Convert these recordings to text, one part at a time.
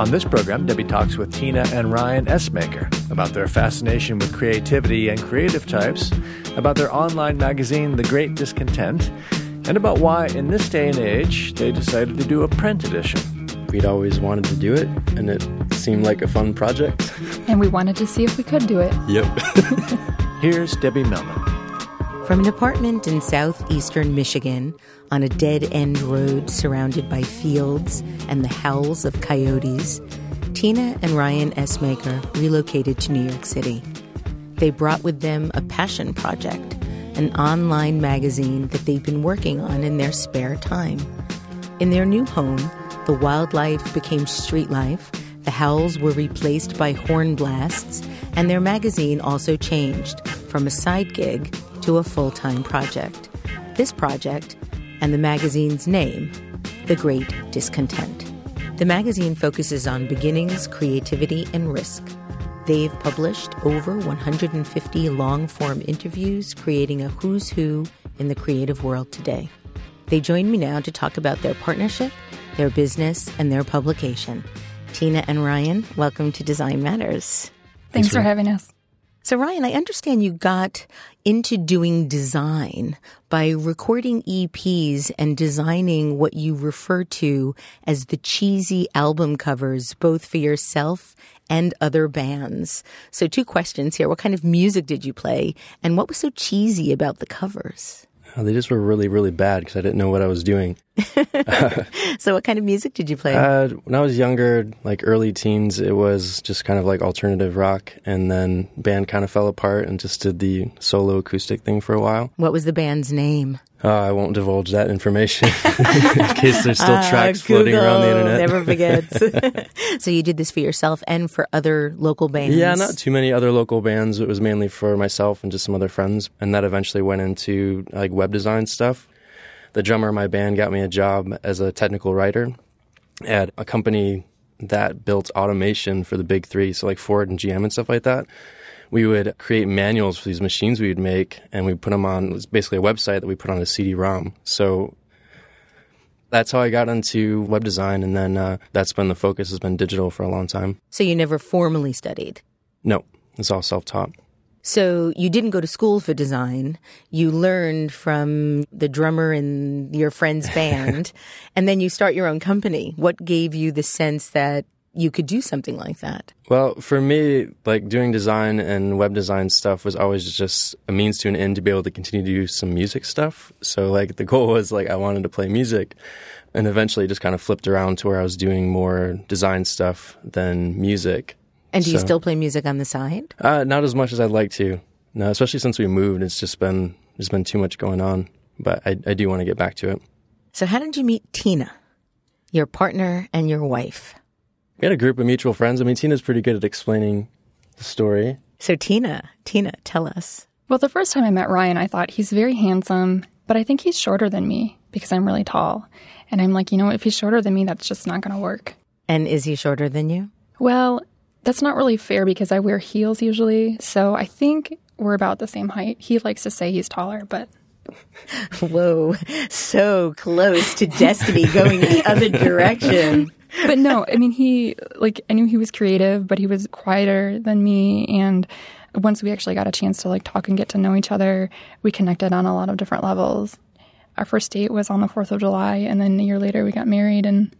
On this program, Debbie talks with Tina and Ryan Essmaker about their fascination with creativity and creative types, about their online magazine, The Great Discontent, and about why, in this day and age, they decided to do a print edition. We'd always wanted to do it, and it seemed like a fun project. And we wanted to see if we could do it. Yep. Here's Debbie Millman. From an apartment in southeastern Michigan on a dead end road surrounded by fields and the howls of coyotes, Tina and Ryan Essmaker relocated to New York City. They brought with them a passion project, an online magazine that they've been working on in their spare time. In their new home, the wildlife became street life, the howls were replaced by horn blasts, and their magazine also changed from a side gig to a full time project. This project, and the magazine's name, The Great Discontent. The magazine focuses on beginnings, creativity, and risk. They've published over 150 long form interviews, creating a who's who in the creative world today. They join me now to talk about their partnership, their business, and their publication. Tina and Ryan, welcome to Design Matters. Thanks, for having us. So, Ryan, I understand you got into doing design by recording EPs and designing what you refer to as the cheesy album covers, both for yourself and other bands. So, two questions here. What kind of music did you play? And what was so cheesy about the covers? Uh, they just were really, really bad because I didn't know what I was doing. so, what kind of music did you play? Uh, when I was younger, like early teens, it was just kind of like alternative rock, and then band kind of fell apart and just did the solo acoustic thing for a while. What was the band's name? Uh, I won't divulge that information in case there's still Ah, tracks floating around the internet. Never forgets. so, you did this for yourself and for other local bands? Yeah, not too many other local bands. It was mainly for myself and just some other friends. And that eventually went into like web design stuff. The drummer in my band got me a job as a technical writer at a company that built automation for the big three, so like Ford and GM and stuff like that. We would create manuals for these machines we would make, and we put them on. It was basically a website that we put on a CD-ROM. So that's how I got into web design, and then uh, that's when the focus has been digital for a long time. So, you never formally studied? No, it's all self-taught. So you didn't go to school for design. You learned from the drummer in your friend's band, and then you start your own company. What gave you the sense that you could do something like that? Well, for me, like doing design and web design stuff was always just a means to an end to be able to continue to do some music stuff. So like the goal was like I wanted to play music and eventually just kind of flipped around to where I was doing more design stuff than music. And do you So- still play music on the side? Uh, not as much as I'd like to. No, especially since we moved, it's just been there's been too much going on. But I, I do want to get back to it. So how did you meet Tina, your partner and your wife? We had a group of mutual friends. I mean, Tina's pretty good at explaining the story. So Tina, Tina, tell us. Well, the first time I met Ryan, I thought he's very handsome, but I think he's shorter than me because I'm really tall. And I'm like, you know, if he's shorter than me, that's just not going to work. And is he shorter than you? Well, that's not really fair because I wear heels usually. So I think we're about the same height. He likes to say he's taller, but. Whoa, so close to destiny going the other direction. But no, I mean, he, like, I knew he was creative, but he was quieter than me. And once we actually got a chance to, like, talk and get to know each other, we connected on a lot of different levels. Our first date was on the 4th of July, and then a year later we got married and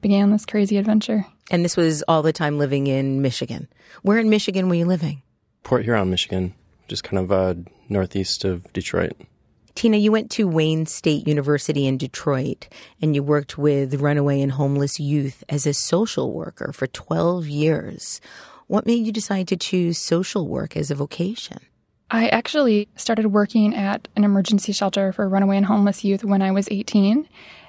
began this crazy adventure. And this was all the time living in Michigan. Where in Michigan were you living? Port Huron, Michigan, just kind of uh, northeast of Detroit. Tina, you went to Wayne State University in Detroit and you worked with runaway and homeless youth as a social worker for 12 years. What made you decide to choose social work as a vocation? I actually started working at an emergency shelter for runaway and homeless youth when I was 18,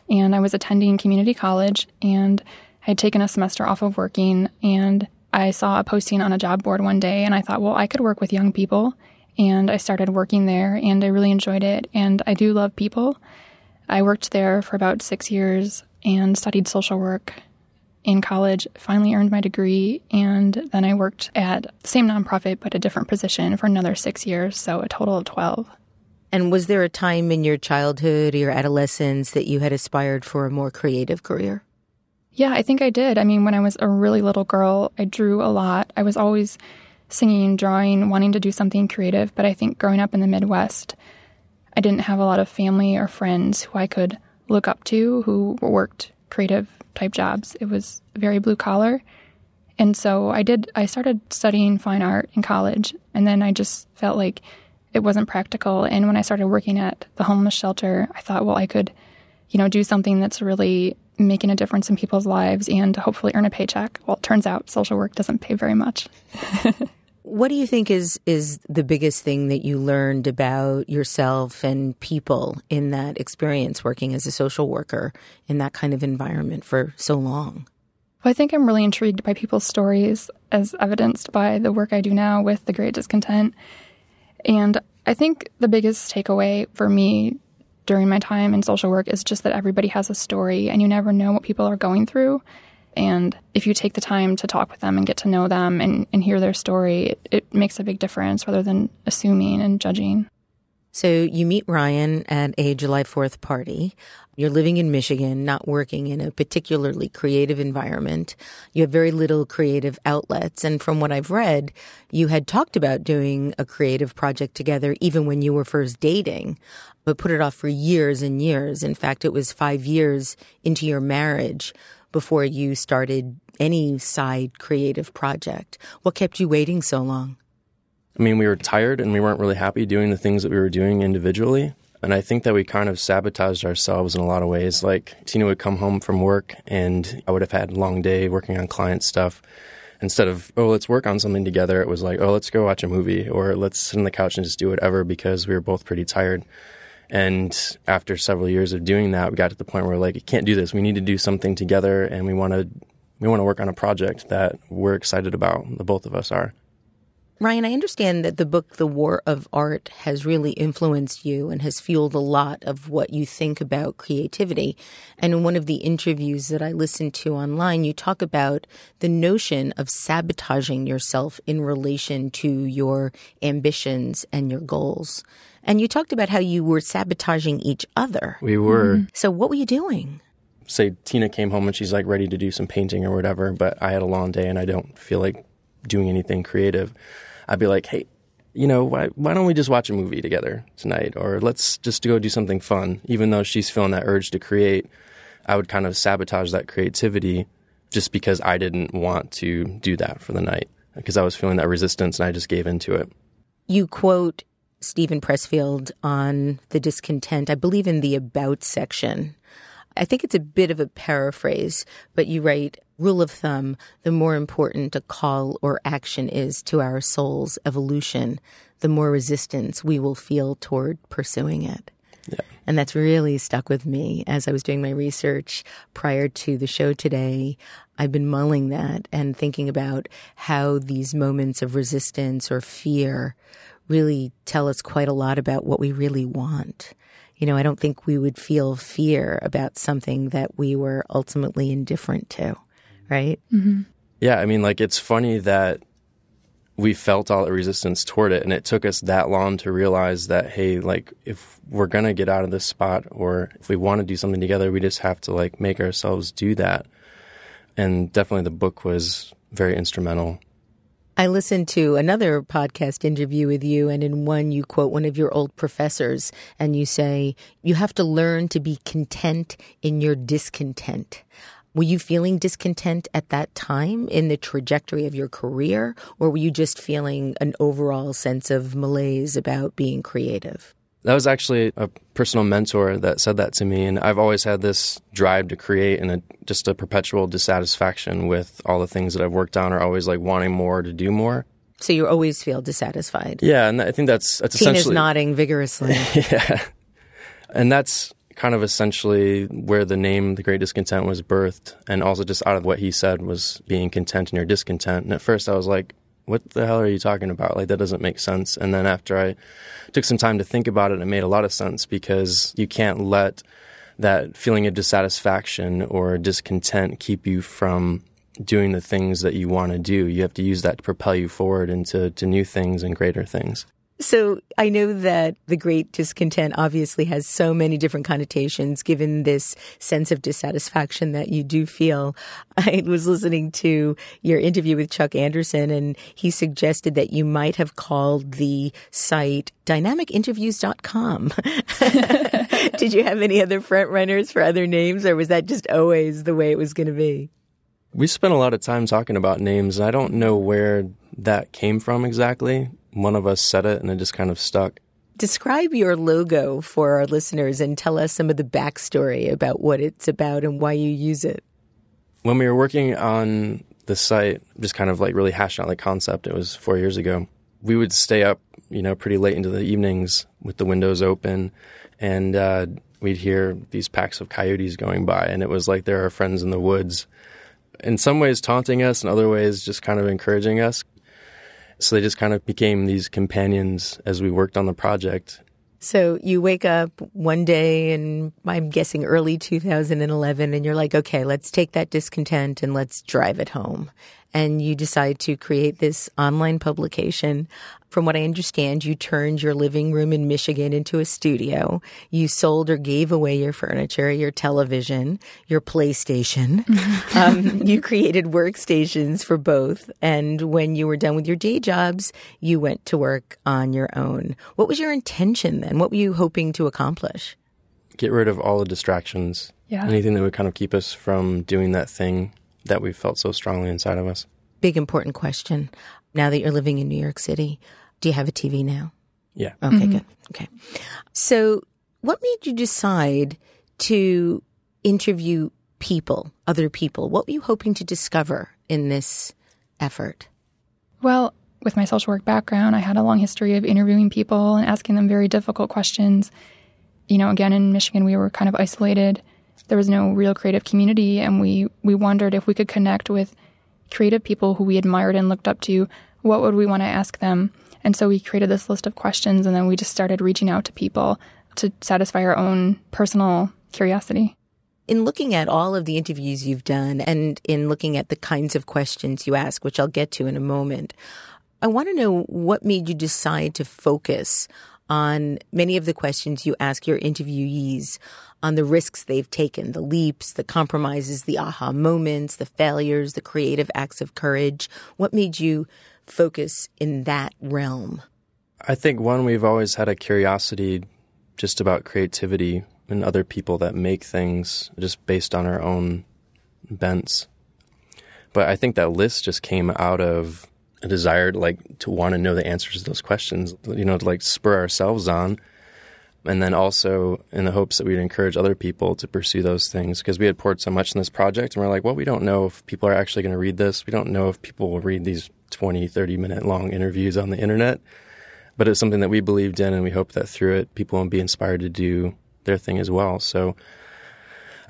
and I was attending community college and I had taken a semester off of working and I saw a posting on a job board one day and I thought, well, I could work with young people. And I started working there and I really enjoyed it. And I do love people. I worked there for about six years and studied social work in college, finally earned my degree, and then I worked at the same nonprofit but a different position for another six years, so a total of 12. And was there a time in your childhood or your adolescence that you had aspired for a more creative career? Yeah, I think I did. I mean, when I was a really little girl, I drew a lot. I was always singing, drawing, wanting to do something creative, but I think growing up in the Midwest, I didn't have a lot of family or friends who I could look up to who worked creative type jobs. It was very blue collar. And so I did I started studying fine art in college and then I just felt like it wasn't practical and when I started working at the homeless shelter, I thought, well, I could, you know, do something that's really making a difference in people's lives and hopefully earn a paycheck. Well, it turns out social work doesn't pay very much. what do you think is is the biggest thing that you learned about yourself and people in that experience working as a social worker in that kind of environment for so long? Well, I think I'm really intrigued by people's stories as evidenced by the work I do now with the Great Discontent. And I think the biggest takeaway for me during my time in social work is just that everybody has a story and you never know what people are going through. And if you take the time to talk with them and get to know them and, and hear their story, it, it makes a big difference rather than assuming and judging. So you meet Ryan at a July 4th party. You're living in Michigan, not working in a particularly creative environment. You have very little creative outlets. And from what I've read, you had talked about doing a creative project together even when you were first dating but put it off for years and years. In fact, it was five years into your marriage before you started any side creative project. What kept you waiting so long? I mean, we were tired and we weren't really happy doing the things that we were doing individually. And I think that we kind of sabotaged ourselves in a lot of ways. Like Tina would come home from work and I would have had a long day working on client stuff. Instead of, oh, let's work on something together, it was like, oh, let's go watch a movie or let's sit on the couch and just do whatever because we were both pretty tired. And after several years of doing that, we got to the point where we're like, you can't do this. We need to do something together, and we want to we want to work on a project that we're excited about. The both of us are. Ryan, I understand that the book The War of Art has really influenced you and has fueled a lot of what you think about creativity. And in one of the interviews that I listened to online, you talk about the notion of sabotaging yourself in relation to your ambitions and your goals. And you talked about how you were sabotaging each other. We were. Mm-hmm. So what were you doing? Say Tina came home and she's like ready to do some painting or whatever, but I had a long day and I don't feel like doing anything creative. I'd be like, hey, you know, why, why don't we just watch a movie together tonight? Or let's just go do something fun. Even though she's feeling that urge to create, I would kind of sabotage that creativity just because I didn't want to do that for the night because I was feeling that resistance and I just gave into it. You quote Steven Pressfield on the discontent, I believe in the about section. I think it's a bit of a paraphrase, but you write, rule of thumb, the more important a call or action is to our soul's evolution, the more resistance we will feel toward pursuing it. Yeah. And that's really stuck with me as I was doing my research prior to the show today. I've been mulling that and thinking about how these moments of resistance or fear really tell us quite a lot about what we really want. You know, I don't think we would feel fear about something that we were ultimately indifferent to, right? Mm-hmm. Yeah, I mean, like it's funny that we felt all the resistance toward it, and it took us that long to realize that hey, like if we're gonna get out of this spot, or if we want to do something together, we just have to like make ourselves do that. And definitely, the book was very instrumental. I listened to another podcast interview with you, and in one, you quote one of your old professors, and you say, You have to learn to be content in your discontent. Were you feeling discontent at that time in the trajectory of your career, or were you just feeling an overall sense of malaise about being creative? That was actually a personal mentor that said that to me, and I've always had this drive to create and a, just a perpetual dissatisfaction with all the things that I've worked on, or always like wanting more to do more. So you always feel dissatisfied. Yeah, and I think that's that's Tina's essentially nodding vigorously. yeah, and that's kind of essentially where the name The Great Discontent was birthed, and also just out of what he said was being content in your discontent. And at first, I was like, what the hell are you talking about? Like, that doesn't make sense. And then after I took some time to think about it, it made a lot of sense because you can't let that feeling of dissatisfaction or discontent keep you from doing the things that you want to do. You have to use that to propel you forward into to new things and greater things. So I know that the great discontent obviously has so many different connotations given this sense of dissatisfaction that you do feel. I was listening to your interview with Chuck Anderson and he suggested that you might have called the site dynamicinterviews.com. Did you have any other front runners for other names or was that just always the way it was going to be? We spent a lot of time talking about names. I don't know where that came from exactly one of us said it and it just kind of stuck. Describe your logo for our listeners and tell us some of the backstory about what it's about and why you use it. When we were working on the site, just kind of like really hashing out the concept, it was four years ago. We would stay up, you know, pretty late into the evenings with the windows open, and uh, we'd hear these packs of coyotes going by, and it was like they're our friends in the woods. In some ways, taunting us, in other ways, just kind of encouraging us. So they just kind of became these companions as we worked on the project. So you wake up one day and I'm guessing early 2011 and you're like, okay, let's take that discontent and let's drive it home. And you decide to create this online publication from what I understand, you turned your living room in Michigan into a studio. You sold or gave away your furniture, your television, your PlayStation. um, you created workstations for both. And when you were done with your day jobs, you went to work on your own. What was your intention then? What were you hoping to accomplish? Get rid of all the distractions. Yeah. Anything that would kind of keep us from doing that thing that we felt so strongly inside of us. Big important question. Now that you're living in New York City, do you have a TV now? Yeah. Okay, mm-hmm. good. Okay. So, what made you decide to interview people, other people? What were you hoping to discover in this effort? Well, with my social work background, I had a long history of interviewing people and asking them very difficult questions. You know, again, in Michigan, we were kind of isolated. There was no real creative community, and we, we wondered if we could connect with creative people who we admired and looked up to. What would we want to ask them? And so we created this list of questions and then we just started reaching out to people to satisfy our own personal curiosity. In looking at all of the interviews you've done and in looking at the kinds of questions you ask, which I'll get to in a moment, I want to know what made you decide to focus on many of the questions you ask your interviewees on the risks they've taken, the leaps, the compromises, the aha moments, the failures, the creative acts of courage. What made you focus in that realm? I think one, we've always had a curiosity just about creativity and other people that make things just based on our own bents. But I think that list just came out of a desire like to want to know the answers to those questions, you know, to like spur ourselves on. And then also in the hopes that we'd encourage other people to pursue those things because we had poured so much in this project and we're like, well, we don't know if people are actually going to read this. We don't know if people will read these 20, 30 minute long interviews on the internet. But it's something that we believed in, and we hope that through it, people will be inspired to do their thing as well. So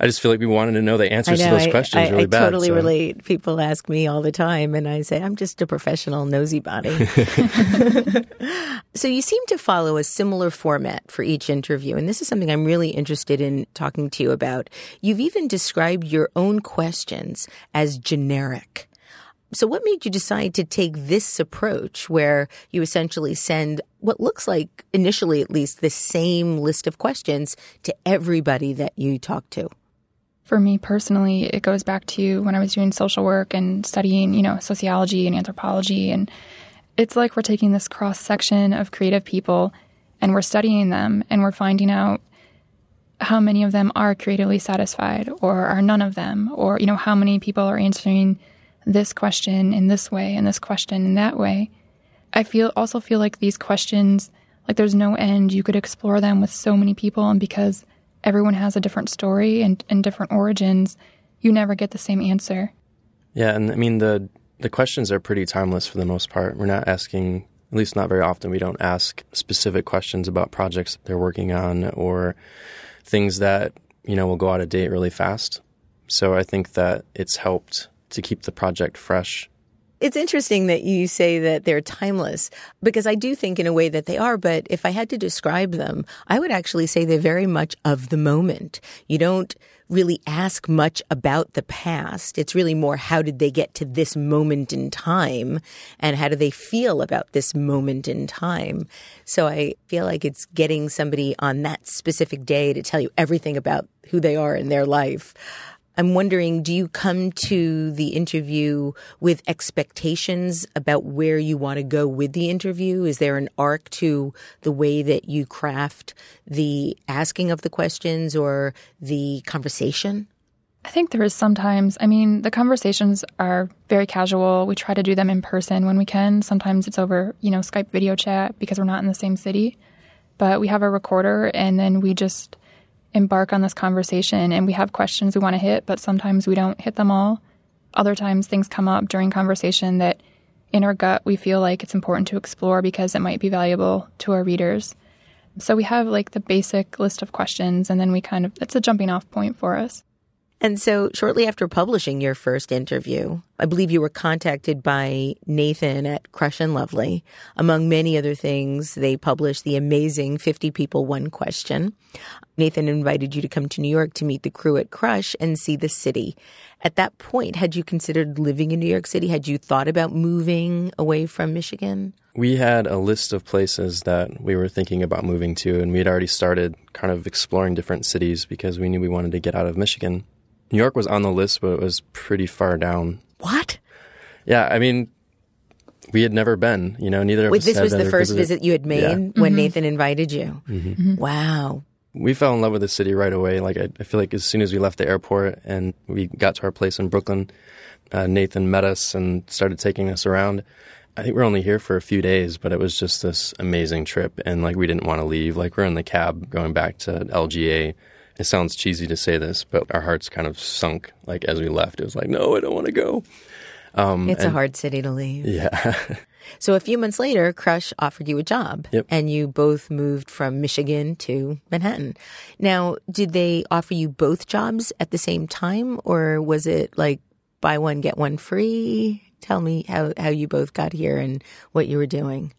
I just feel like we wanted to know the answers know, to those I, questions I, really I bad. totally so- relate. People ask me all the time, and I say, I'm just a professional nosy body. so you seem to follow a similar format for each interview, and this is something I'm really interested in talking to you about. You've even described your own questions as generic. So, what made you decide to take this approach where you essentially send what looks like, initially at least, the same list of questions to everybody that you talk to? For me personally, it goes back to when I was doing social work and studying, you know, sociology and anthropology. And it's like we're taking this cross section of creative people and we're studying them and we're finding out how many of them are creatively satisfied or are none of them, or, you know, how many people are answering this question in this way and this question in that way. I feel also feel like these questions, like there's no end. You could explore them with so many people, and because everyone has a different story and, and different origins, you never get the same answer. Yeah, and I mean the the questions are pretty timeless for the most part. We're not asking, at least not very often, we don't ask specific questions about projects they're working on or things that you know will go out of date really fast. So I think that it's helped to keep the project fresh. It's interesting that you say that they're timeless because I do think in a way that they are, but if I had to describe them, I would actually say they're very much of the moment. You don't really ask much about the past. It's really more how did they get to this moment in time and how do they feel about this moment in time. So I feel like it's getting somebody on that specific day to tell you everything about who they are in their life. I'm wondering, do you come to the interview with expectations about where you want to go with the interview? Is there an arc to the way that you craft the asking of the questions or the conversation? I think there is sometimes, I mean, the conversations are very casual. We try to do them in person when we can. Sometimes it's over, you know, Skype video chat because we're not in the same city. But we have a recorder and then we just embark on this conversation and we have questions we want to hit, but sometimes we don't hit them all. Other times things come up during conversation that in our gut we feel like it's important to explore because it might be valuable to our readers. So we have like the basic list of questions and then we kind of, it's a jumping off point for us. And so, shortly after publishing your first interview, I believe you were contacted by Nathan at Crush and Lovely. Among many other things, they published the amazing 50 People One Question. Nathan invited you to come to New York to meet the crew at Crush and see the city. At that point, had you considered living in New York City? Had you thought about moving away from Michigan? We had a list of places that we were thinking about moving to, and we had already started kind of exploring different cities because we knew we wanted to get out of Michigan. New York was on the list, but it was pretty far down. What? Yeah, I mean, we had never been. You know, neither of Wait, us this had was the first visited. visit you had made Yeah. when mm-hmm. Nathan invited you. Mm-hmm. Mm-hmm. Wow. We fell in love with the city right away. Like I, I feel like as soon as we left the airport and we got to our place in Brooklyn, uh, Nathan met us and started taking us around. I think we're only here for a few days, but it was just this amazing trip, and like we didn't want to leave. Like we're in the cab going back to LGA. It sounds cheesy to say this, but our hearts kind of sunk. Like as we left, it was like, no, I don't want to go. Um, It's a hard city to leave. Yeah. So a few months later, Crush offered you a job, Yep. and you both moved from Michigan to Manhattan. Now, did they offer you both jobs at the same time, or was it like buy one get one free? Tell me how how you both got here and what you were doing.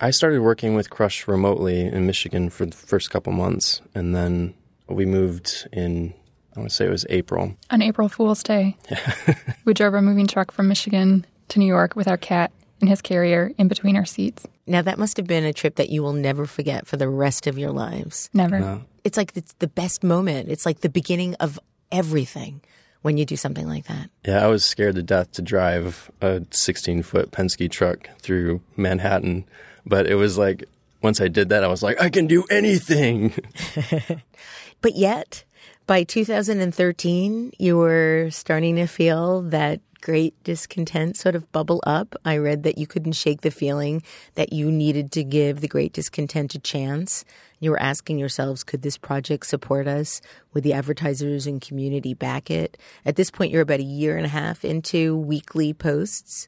I started working with Crush remotely in Michigan for the first couple months, and then we moved in. I want to say it was April. On April Fool's Day, we drove a moving truck from Michigan to New York with our cat in his carrier in between our seats. Now that must have been a trip that you will never forget for the rest of your lives. Never. It's like it's the best moment. It's like the beginning of everything when you do something like that. Yeah, I was scared to death to drive a 16 foot Penske truck through Manhattan, but it was like once I did that, I was like, I can do anything. But yet, by 2013, you were starting to feel that great discontent sort of bubble up. I read that you couldn't shake the feeling that you needed to give the great discontent a chance. You were asking yourselves, could this project support us? Would the advertisers and community back it? At this point, you're about a year and a half into weekly posts.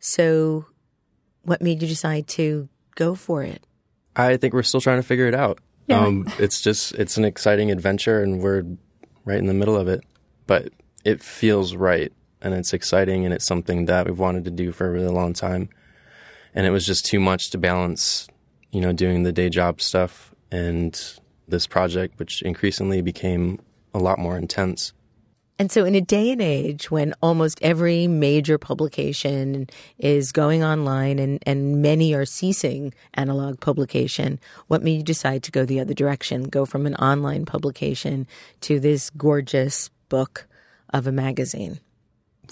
So, what made you decide to go for it? I think we're still trying to figure it out. Yeah. Um, it's just it's an exciting adventure, and we're right in the middle of it, but it feels right and it's exciting and it's something that we've wanted to do for a really long time. And it was just too much to balance, you know, doing the day job stuff and this project, which increasingly became a lot more intense. And so, in a day and age when almost every major publication is going online and, and many are ceasing analog publication, what made you decide to go the other direction, go from an online publication to this gorgeous book of a magazine?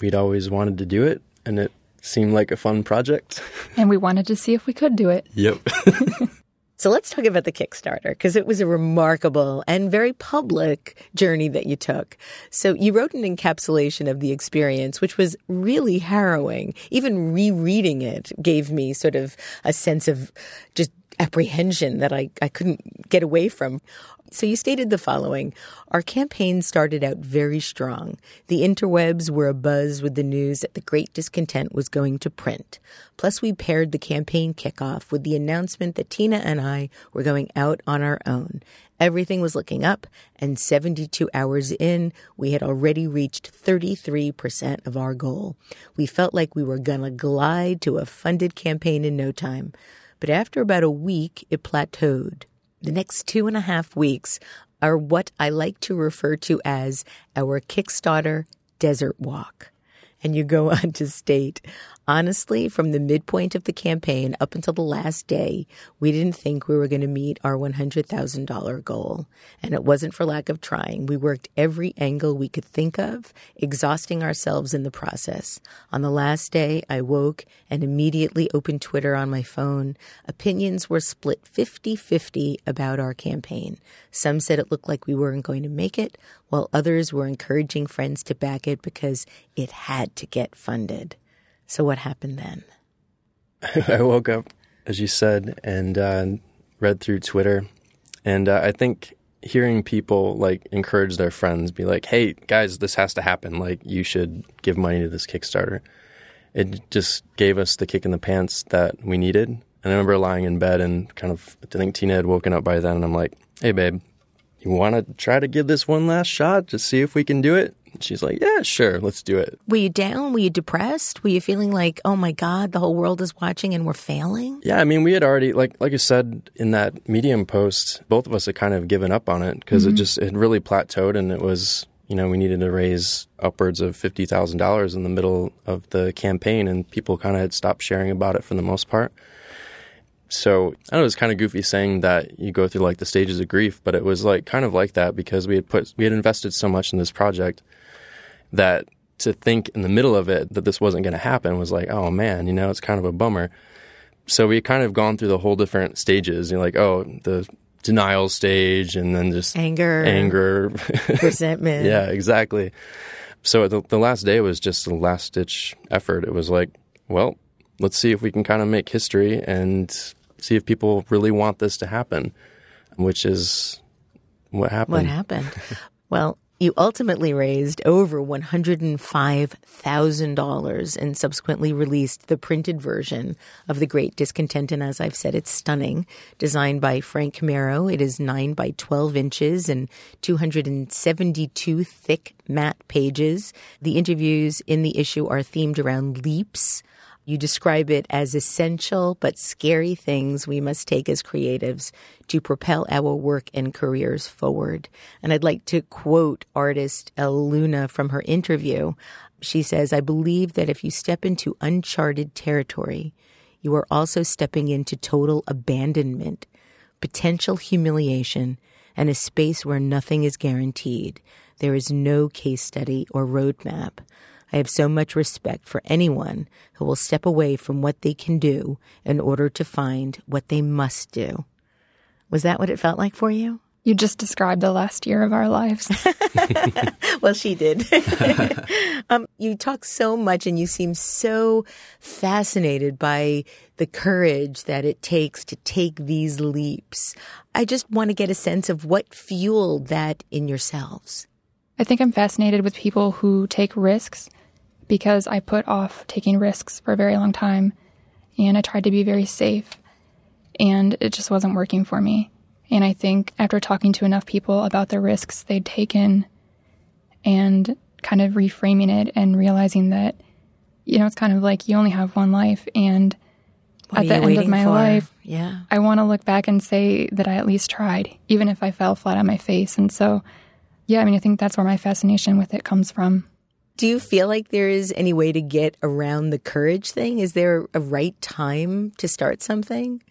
We'd always wanted to do it, and it seemed like a fun project. And we wanted to see if we could do it. Yep. So let's talk about the Kickstarter because it was a remarkable and very public journey that you took. So you wrote an encapsulation of the experience, which was really harrowing. Even rereading it gave me sort of a sense of just apprehension that I, I couldn't get away from. So you stated the following Our campaign started out very strong. The interwebs were abuzz with the news that the Great Discontent was going to print. Plus, we paired the campaign kickoff with the announcement that Tina and I were going out on our own. Everything was looking up, and 72 hours in, we had already reached 33% of our goal. We felt like we were gonna glide to a funded campaign in no time. But after about a week, it plateaued. The next two and a half weeks are what I like to refer to as our Kickstarter desert walk. And you go on to state, honestly, from the midpoint of the campaign up until the last day, we didn't think we were going to meet our $100,000 goal. And it wasn't for lack of trying. We worked every angle we could think of, exhausting ourselves in the process. On the last day, I woke and immediately opened Twitter on my phone. Opinions were split 50 50 about our campaign. Some said it looked like we weren't going to make it, while others were encouraging friends to back it because it had to get funded. So, what happened then? I woke up, as you said, and uh, read through Twitter. And uh, I think hearing people like encourage their friends, be like, hey, guys, this has to happen. Like, you should give money to this Kickstarter. It just gave us the kick in the pants that we needed. And I remember lying in bed and kind of, I think Tina had woken up by then, and I'm like, hey, babe, you want to try to give this one last shot? Just see if we can do it? She's like, yeah, sure, let's do it. Were you down? Were you depressed? Were you feeling like, oh my God, the whole world is watching and we're failing? Yeah, I mean, we had already, like, like I said in that Medium post, both of us had kind of given up on it because mm-hmm. it just, it really plateaued and it was, you know, we needed to raise upwards of $50,000 in the middle of the campaign and people kind of had stopped sharing about it for the most part. So I know it's kind of goofy saying that you go through like the stages of grief, but it was like kind of like that because we had put we had invested so much in this project that to think in the middle of it that this wasn't going to happen was like, oh man, you know, it's kind of a bummer. So we kind of gone through the whole different stages. You know, like, oh, the denial stage, and then just anger, anger, resentment. yeah, exactly. So the, the last day was just the last ditch effort. It was like, well, let's see if we can kind of make history and see if people really want this to happen, which is what happened. What happened? well, you ultimately raised over $105,000 and subsequently released the printed version of The Great Discontent. And as I've said, it's stunning. Designed by Frank Chimero, it is 9 by 12 inches and 272 thick matte pages. The interviews in the issue are themed around leaps you describe it as essential but scary things we must take as creatives to propel our work and careers forward. And I'd like to quote artist Elle Luna from her interview. She says, I believe that if you step into uncharted territory, you are also stepping into total abandonment, potential humiliation, and a space where nothing is guaranteed. There is no case study or roadmap. I have so much respect for anyone who will step away from what they can do in order to find what they must do. Was that what it felt like for you? You just described the last year of our lives. well, she did. um, you talk so much and you seem so fascinated by the courage that it takes to take these leaps. I just want to get a sense of what fueled that in yourselves. I think I'm fascinated with people who take risks because I put off taking risks for a very long time and I tried to be very safe and it just wasn't working for me. And I think after talking to enough people about the risks they'd taken and kind of reframing it and realizing that, you know, it's kind of like you only have one life. And What at the end of my for? life, Yeah. I want to look back and say that I at least tried, even if I fell flat on my face. And so, yeah, I mean, I think that's where my fascination with it comes from. Do you feel like there is any way to get around the courage thing? Is there a right time to start something?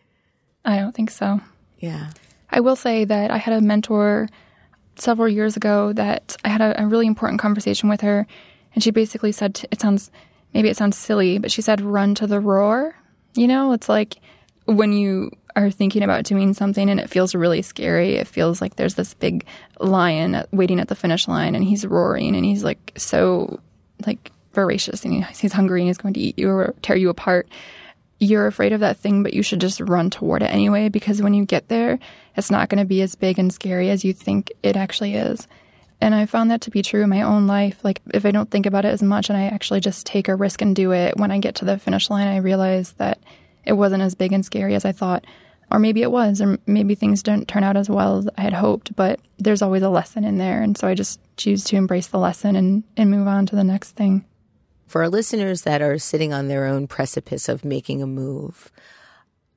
I don't think so. Yeah. I will say that I had a mentor several years ago that I had a, a really important conversation with her, and she basically said, t- "It sounds maybe it sounds silly, but she said, run to the roar." You know, it's like when you are thinking about doing something and it feels really scary. It feels like there's this big lion waiting at the finish line, and he's roaring, and he's like so like voracious, and he- he's hungry, and he's going to eat you or tear you apart you're afraid of that thing, but you should just run toward it anyway because when you get there, it's not going to be as big and scary as you think it actually is. And I found that to be true in my own life. Like, if I don't think about it as much and I actually just take a risk and do it, when I get to the finish line, I realize that it wasn't as big and scary as I thought. Or maybe it was, or maybe things didn't turn out as well as I had hoped, but there's always a lesson in there. And so I just choose to embrace the lesson and, and move on to the next thing. For our listeners that are sitting on their own precipice of making a move,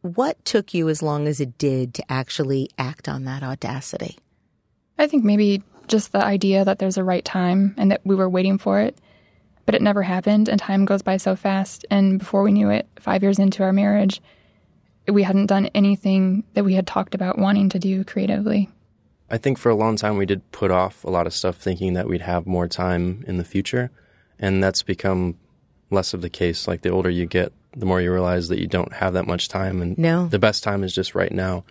what took you as long as it did to actually act on that audacity? I think maybe just the idea that there's a right time and that we were waiting for it, but it never happened and time goes by so fast. And before we knew it, five years into our marriage, we hadn't done anything that we had talked about wanting to do creatively. I think for a long time we did put off a lot of stuff thinking that we'd have more time in the future. And that's become less of the case. Like the older you get, the more you realize that you don't have that much time. And No. the best time is just right now.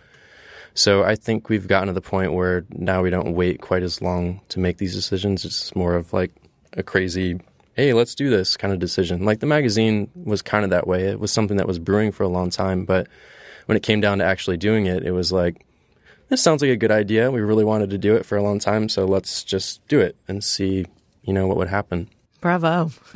So I think we've gotten to the point where now we don't wait quite as long to make these decisions. It's more of like a crazy, hey, let's do this kind of decision. Like the magazine was kind of that way. It was something that was brewing for a long time. But when it came down to actually doing it, it was like, this sounds like a good idea. We really wanted to do it for a long time, so let's just do it and see, you know, what would happen. Bravo.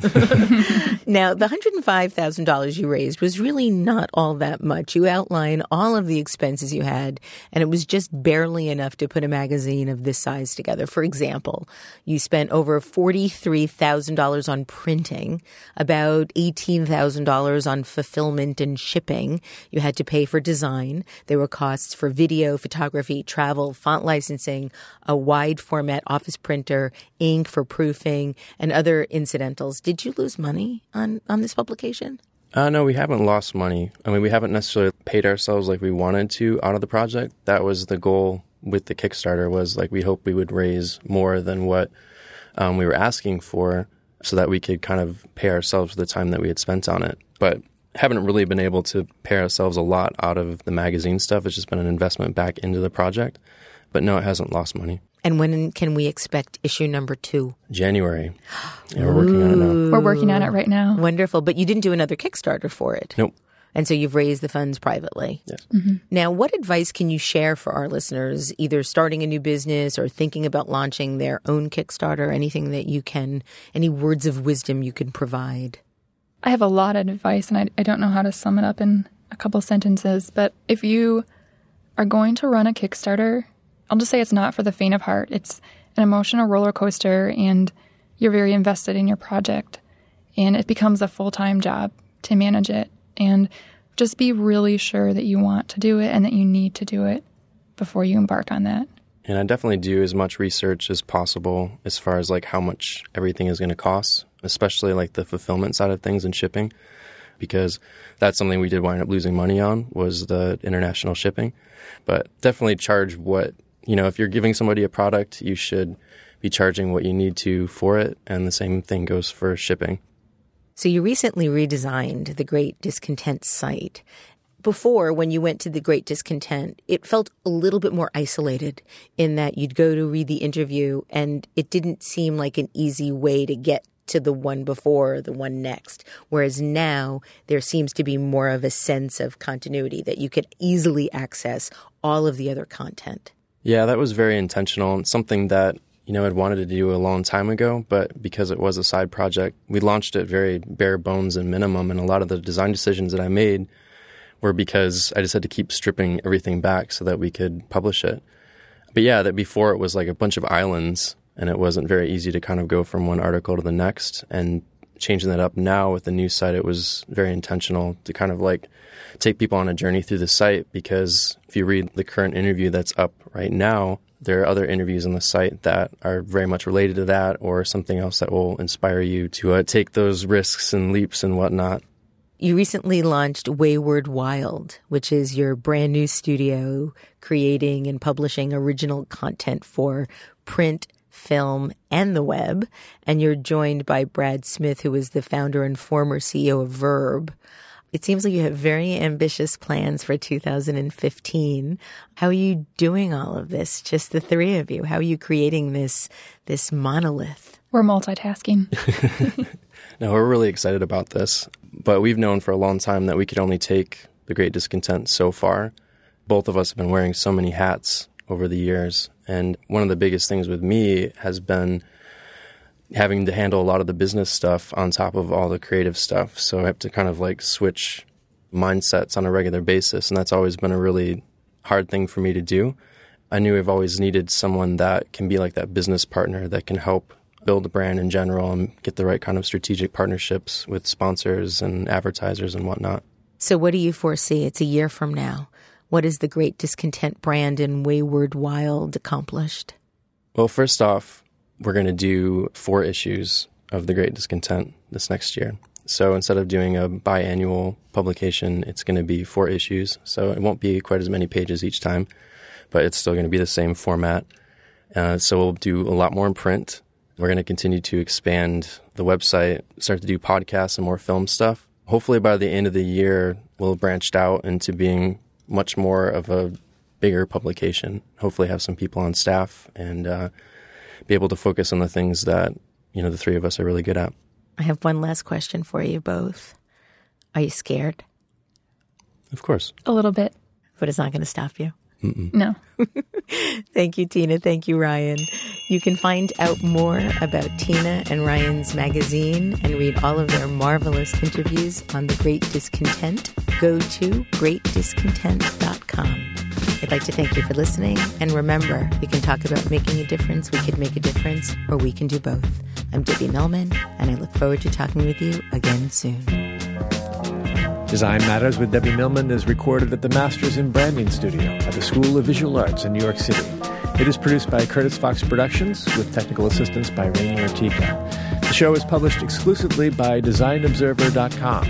now, the $105,000 you raised was really not all that much. You outline all of the expenses you had, and it was just barely enough to put a magazine of this size together. For example, you spent over $43,000 on printing, about $18,000 on fulfillment and shipping. You had to pay for design. There were costs for video, photography, travel, font licensing, a wide format office printer, ink for proofing, and other incidentals. Did you lose money on, on this publication? Uh, no, we haven't lost money. I mean, we haven't necessarily paid ourselves like we wanted to out of the project. That was the goal with the Kickstarter was like we hope we would raise more than what um, we were asking for so that we could kind of pay ourselves for the time that we had spent on it. But haven't really been able to pay ourselves a lot out of the magazine stuff. It's just been an investment back into the project. But no, it hasn't lost money. And when can we expect issue number two? January. Yeah, we're working on it now. We're working on it right now. Wonderful. But you didn't do another Kickstarter for it. Nope. And so you've raised the funds privately. Yes. Mm-hmm. Now, what advice can you share for our listeners, either starting a new business or thinking about launching their own Kickstarter? Anything that you can, any words of wisdom you can provide? I have a lot of advice, and I, I don't know how to sum it up in a couple sentences. But if you are going to run a Kickstarter, I'll just say it's not for the faint of heart. It's an emotional roller coaster, and you're very invested in your project, and it becomes a full time job to manage it. And just be really sure that you want to do it and that you need to do it before you embark on that. And I definitely do as much research as possible as far as like how much everything is going to cost, especially like the fulfillment side of things and shipping, because that's something we did wind up losing money on was the international shipping. But definitely charge what, you know, if you're giving somebody a product, you should be charging what you need to for it. And the same thing goes for shipping. So you recently redesigned the Great Discontent site. Before, when you went to the Great Discontent, it felt a little bit more isolated in that you'd go to read the interview and it didn't seem like an easy way to get to the one before or the one next. Whereas now there seems to be more of a sense of continuity that you could easily access all of the other content. Yeah, that was very intentional and something that, you know, I'd wanted to do a long time ago, but because it was a side project, we launched it very bare bones and minimum. And a lot of the design decisions that I made were because I just had to keep stripping everything back so that we could publish it. But yeah, that before it was like a bunch of islands and it wasn't very easy to kind of go from one article to the next. And changing that up now with the new site, it was very intentional to kind of like take people on a journey through the site because if you read the current interview that's up right now, there are other interviews on the site that are very much related to that or something else that will inspire you to uh, take those risks and leaps and whatnot. You recently launched Wayward Wild, which is your brand new studio creating and publishing original content for print, film, and the web. And you're joined by Brad Smith, who is the founder and former CEO of Verb. It seems like you have very ambitious plans for 2015. How are you doing all of this? Just the three of you. How are you creating this this monolith? We're multitasking. no, we're really excited about this, but we've known for a long time that we could only take the Great Discontent so far. Both of us have been wearing so many hats over the years, and one of the biggest things with me has been having to handle a lot of the business stuff on top of all the creative stuff. So I have to kind of like switch mindsets on a regular basis. And that's always been a really hard thing for me to do. I knew I've always needed someone that can be like that business partner that can help build a brand in general and get the right kind of strategic partnerships with sponsors and advertisers and whatnot. So, what do you foresee? It's a year from now. What is the Great Discontent brand in Wayward Wild accomplished? Well, first off, we're going to do four issues of The Great Discontent this next year. So instead of doing a biannual publication, it's going to be four issues. So it won't be quite as many pages each time, but it's still going to be the same format. Uh, so we'll do a lot more in print. We're going to continue to expand the website, start to do podcasts and more film stuff. Hopefully, by the end of the year, we'll have branched out into being much more of a bigger publication. Hopefully, have some people on staff and uh, be able to focus on the things that, you know, the three of us are really good at. I have one last question for you both. Are you scared? Of course. A little bit. But it's not going to stop you. Mm-mm. No. Thank you, Tina. Thank you, Ryan. You can find out more about Tina and Ryan's magazine and read all of their marvelous interviews on The Great Discontent. Go to greatdiscontent.com. I'd like to thank you for listening. And remember, we can talk about making a difference, we could make a difference, or we can do both. I'm Debbie Millman, and I look forward to talking with you again soon. Design Matters with Debbie Millman is recorded at the Masters in Branding Studio at the School of Visual Arts in New York City. It is produced by Curtis Fox Productions with technical assistance by Rainy Ortica. The show is published exclusively by DesignObserver.com.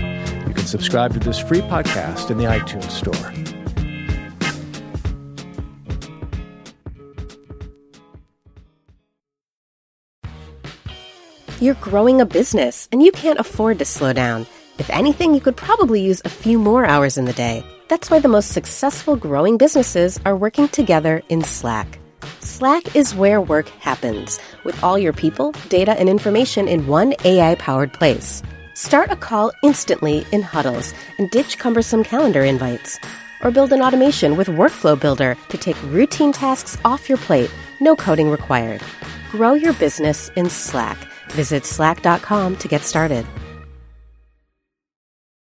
You can subscribe to this free podcast in the iTunes Store. You're growing a business and you can't afford to slow down. If anything, you could probably use a few more hours in the day. That's why the most successful growing businesses are working together in Slack. Slack is where work happens, with all your people, data, and information in one AI powered place. Start a call instantly in huddles and ditch cumbersome calendar invites. Or build an automation with Workflow Builder to take routine tasks off your plate, no coding required. Grow your business in Slack Visit slack.com to get started.